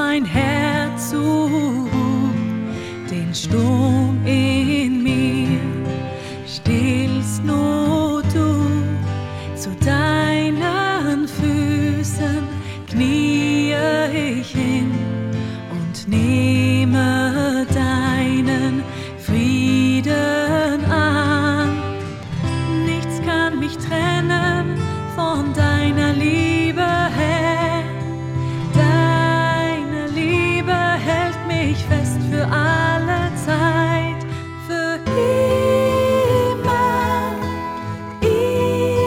mein Herz zu, den Sturm in mir stillst nur du. Zu deinen Füßen knie ich hin und nehme deinen Frieden an. Nichts kann mich trennen von deinem fest für alle.